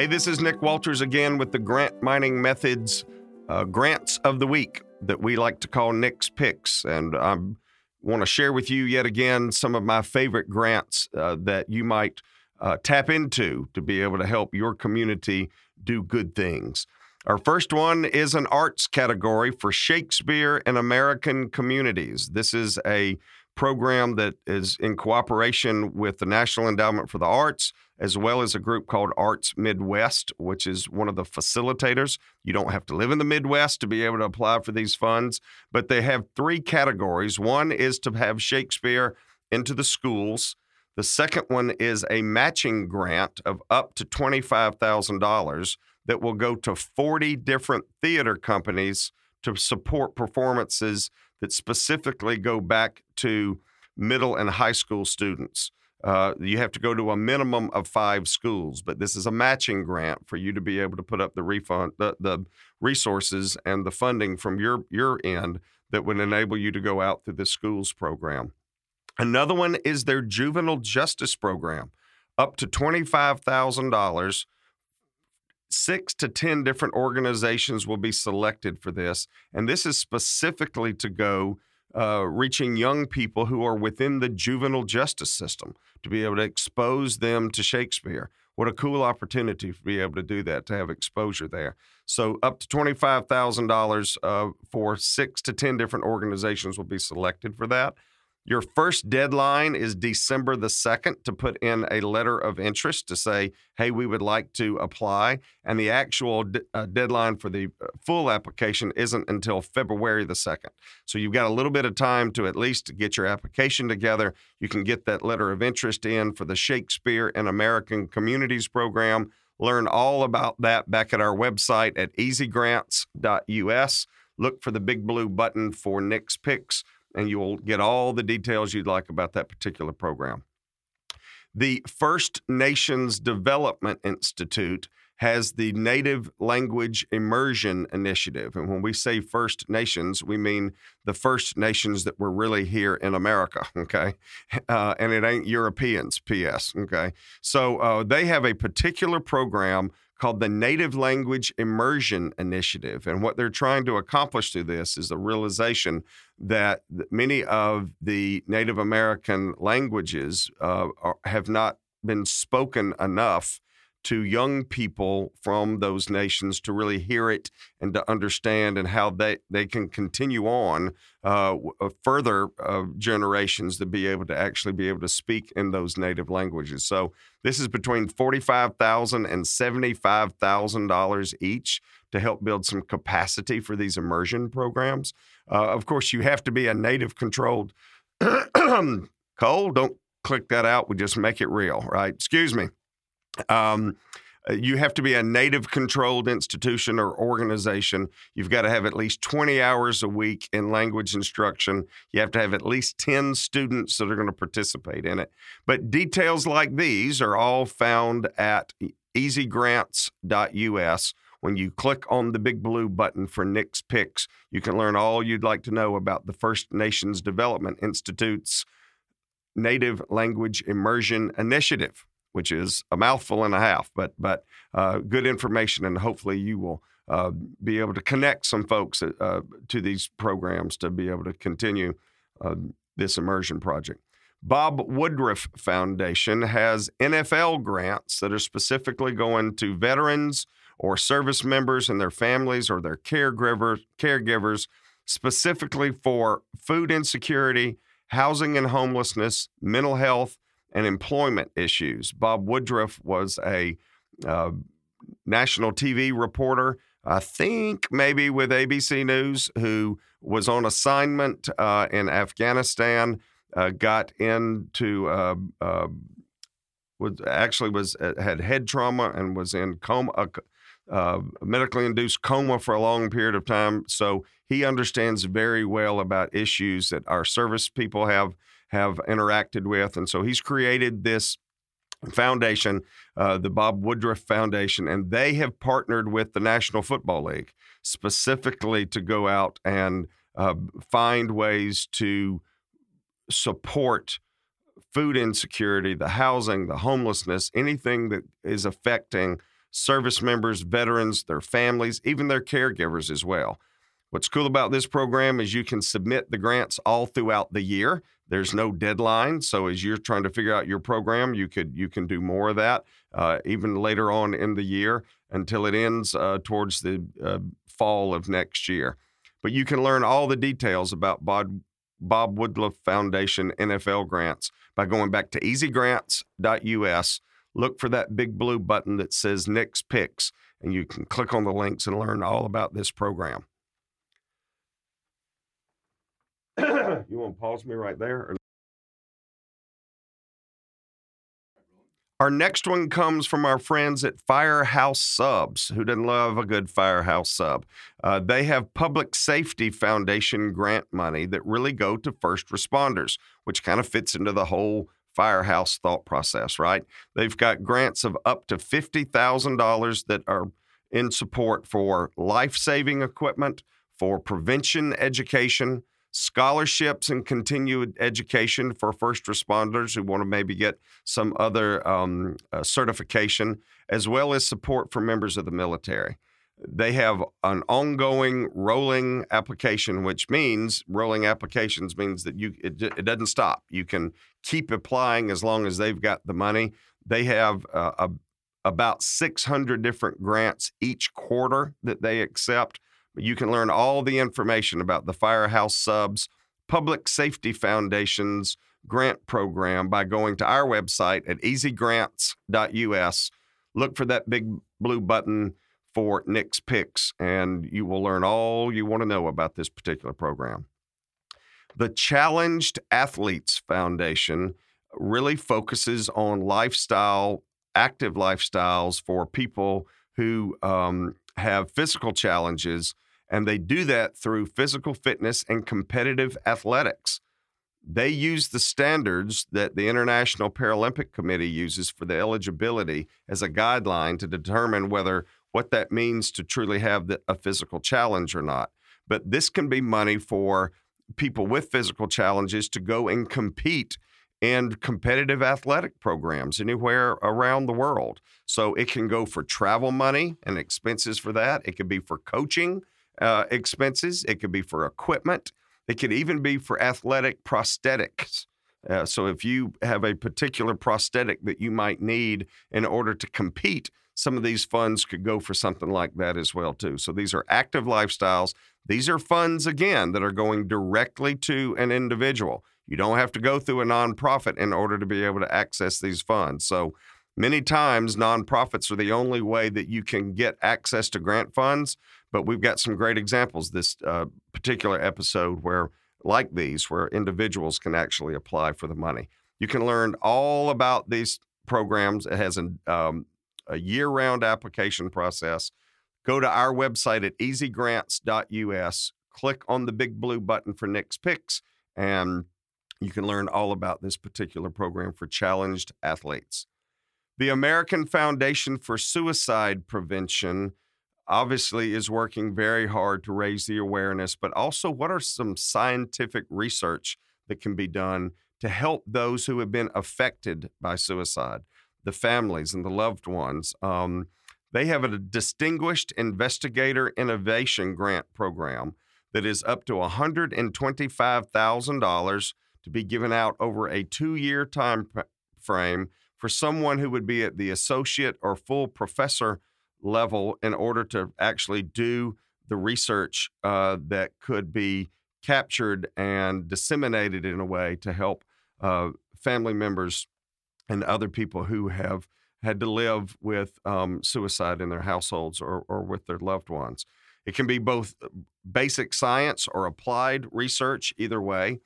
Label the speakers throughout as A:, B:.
A: Hey, this is Nick Walters again with the Grant Mining Methods uh, Grants of the Week that we like to call Nick's Picks. And I want to share with you yet again some of my favorite grants uh, that you might uh, tap into to be able to help your community do good things. Our first one is an arts category for Shakespeare in American communities. This is a program that is in cooperation with the National Endowment for the Arts, as well as a group called Arts Midwest, which is one of the facilitators. You don't have to live in the Midwest to be able to apply for these funds, but they have three categories. One is to have Shakespeare into the schools. The second one is a matching grant of up to $25,000 that will go to 40 different theater companies to support performances that specifically go back to middle and high school students. Uh, you have to go to a minimum of five schools, but this is a matching grant for you to be able to put up the refund, the, the resources and the funding from your your end that would enable you to go out through the schools program. Another one is their juvenile justice program, up to twenty five thousand dollars six to 10 different organizations will be selected for this. And this is specifically to go uh, reaching young people who are within the juvenile justice system to be able to expose them to Shakespeare. What a cool opportunity to be able to do that, to have exposure there. So, up to $25,000 uh, for six to 10 different organizations will be selected for that. Your first deadline is December the 2nd to put in a letter of interest to say, hey, we would like to apply. And the actual d- uh, deadline for the uh, full application isn't until February the 2nd. So you've got a little bit of time to at least get your application together. You can get that letter of interest in for the Shakespeare in American Communities Program. Learn all about that back at our website at easygrants.us. Look for the big blue button for Nick's Picks and you will get all the details you'd like about that particular program. The First Nations Development Institute has the Native Language Immersion Initiative. And when we say First Nations, we mean the First Nations that were really here in America, okay? Uh, and it ain't Europeans, P.S., okay? So uh, they have a particular program called the Native Language Immersion Initiative. And what they're trying to accomplish through this is the realization that many of the Native American languages uh, are, have not been spoken enough to young people from those nations to really hear it and to understand and how they, they can continue on uh, uh, further uh, generations to be able to actually be able to speak in those native languages. So this is between $45,000 and $75,000 each to help build some capacity for these immersion programs. Uh, of course, you have to be a native controlled. Cole, don't click that out. We just make it real, right? Excuse me. Um, uh, you have to be a native controlled institution or organization. You've got to have at least 20 hours a week in language instruction. You have to have at least 10 students that are going to participate in it. But details like these are all found at easygrants.us. When you click on the big blue button for Nick's Picks, you can learn all you'd like to know about the First Nations Development Institute's Native Language Immersion Initiative which is a mouthful and a half, but but uh, good information, and hopefully you will uh, be able to connect some folks uh, to these programs to be able to continue uh, this immersion project. Bob Woodruff Foundation has NFL grants that are specifically going to veterans or service members and their families or their caregivers, caregivers, specifically for food insecurity, housing and homelessness, mental health, and employment issues. Bob Woodruff was a uh, national TV reporter, I think maybe with ABC News, who was on assignment uh, in Afghanistan, uh, got into uh, uh, was actually was uh, had head trauma and was in coma. Medically induced coma for a long period of time. So he understands very well about issues that our service people have have interacted with. And so he's created this foundation, uh, the Bob Woodruff Foundation, and they have partnered with the National Football League specifically to go out and uh, find ways to support food insecurity, the housing, the homelessness, anything that is affecting service members, veterans, their families, even their caregivers as well. What's cool about this program is you can submit the grants all throughout the year. There's no deadline, so as you're trying to figure out your program, you could you can do more of that uh, even later on in the year until it ends uh, towards the uh, fall of next year. But you can learn all the details about Bob, Bob Woodruff Foundation NFL grants by going back to easygrants.us. Look for that big blue button that says Nick's Picks, and you can click on the links and learn all about this program. You want to pause me right there? Or- Our next one comes from our friends at Firehouse Subs. Who doesn't love a good Firehouse sub? Uh, they have Public Safety Foundation grant money that really go to first responders, which kind of fits into the whole firehouse thought process, right? They've got grants of up to $50,000 that are in support for life saving equipment, for prevention education, scholarships and continued education for first responders who want to maybe get some other um, uh, certification, as well as support for members of the military. They have an ongoing rolling application, which means rolling applications means that you it, it doesn't stop. You can keep applying as long as they've got the money. They have uh, a, about 600 different grants each quarter that they accept you can learn all the information about the Firehouse Subs Public Safety Foundation's grant program by going to our website at easygrants.us. Look for that big blue button for Nick's Picks, and you will learn all you want to know about this particular program. The Challenged Athletes Foundation really focuses on lifestyle, active lifestyles for people who um, have physical challenges, and they do that through physical fitness and competitive athletics. They use the standards that the International Paralympic Committee uses for the eligibility as a guideline to determine whether what that means to truly have the, a physical challenge or not. But this can be money for people with physical challenges to go and compete and competitive athletic programs anywhere around the world. So it can go for travel money and expenses for that. It could be for coaching uh, expenses. It could be for equipment. It could even be for athletic prosthetics. Uh, so if you have a particular prosthetic that you might need in order to compete, some of these funds could go for something like that as well too. So these are active lifestyles. These are funds again that are going directly to an individual. You don't have to go through a nonprofit in order to be able to access these funds. So many times, nonprofits are the only way that you can get access to grant funds. But we've got some great examples this uh, particular episode where, like these, where individuals can actually apply for the money. You can learn all about these programs. It has an, um, a year round application process. Go to our website at easygrants.us, click on the big blue button for Nick's Picks, and you can learn all about this particular program for challenged athletes. The American Foundation for Suicide Prevention obviously is working very hard to raise the awareness, but also what are some scientific research that can be done to help those who have been affected by suicide, the families and the loved ones? Um, they have a distinguished investigator innovation grant program that is up to $125,000 to be given out over a two year time frame for someone who would be at the associate or full professor level in order to actually do the research uh, that could be captured and disseminated in a way to help uh, family members and other people who have had to live with um, suicide in their households or, or with their loved ones. It can be both uh, basic science or applied research, either way.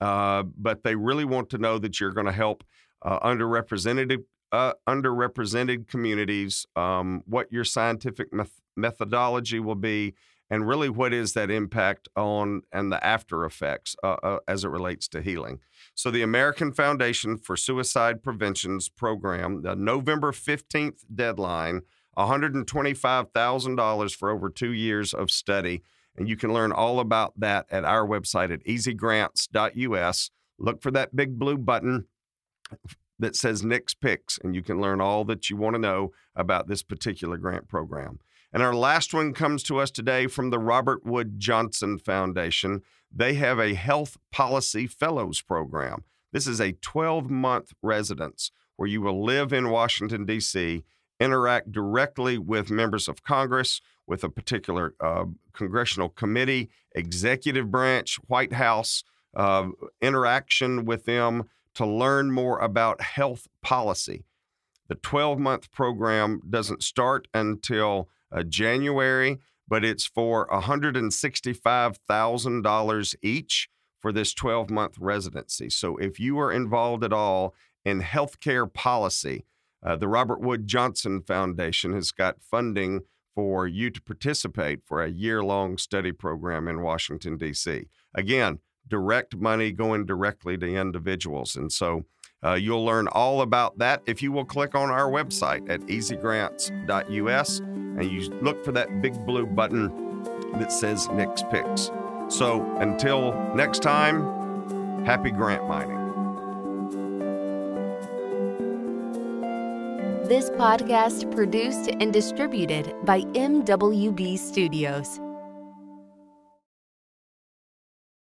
A: Uh, but they really want to know that you're going to help uh, underrepresented uh, underrepresented communities, um, what your scientific meth- methodology will be, and really what is that impact on and the after effects uh, uh, as it relates to healing. So, the American Foundation for Suicide Prevention's program, the November 15th deadline, $125,000 for over two years of study. And you can learn all about that at our website at easygrants.us. Look for that big blue button that says Nick's Picks, and you can learn all that you want to know about this particular grant program. And our last one comes to us today from the Robert Wood Johnson Foundation. They have a Health Policy Fellows Program. This is a 12 month residence where you will live in Washington, D.C., interact directly with members of Congress, with a particular uh, congressional committee, executive branch, White House, uh, interaction with them to learn more about health policy. The 12 month program doesn't start until uh, January, but it's for $165,000 each for this 12 month residency. So if you are involved at all in healthcare policy, uh, the Robert Wood Johnson Foundation has got funding for you to participate for a year long study program in Washington, D.C. Again, direct money going directly to individuals. And so uh, you'll learn all about that if you will click on our website at easygrants.us and you look for that big blue button that says Nick's Picks. So until next time, happy grant mining.
B: This podcast produced and distributed by MWB Studios.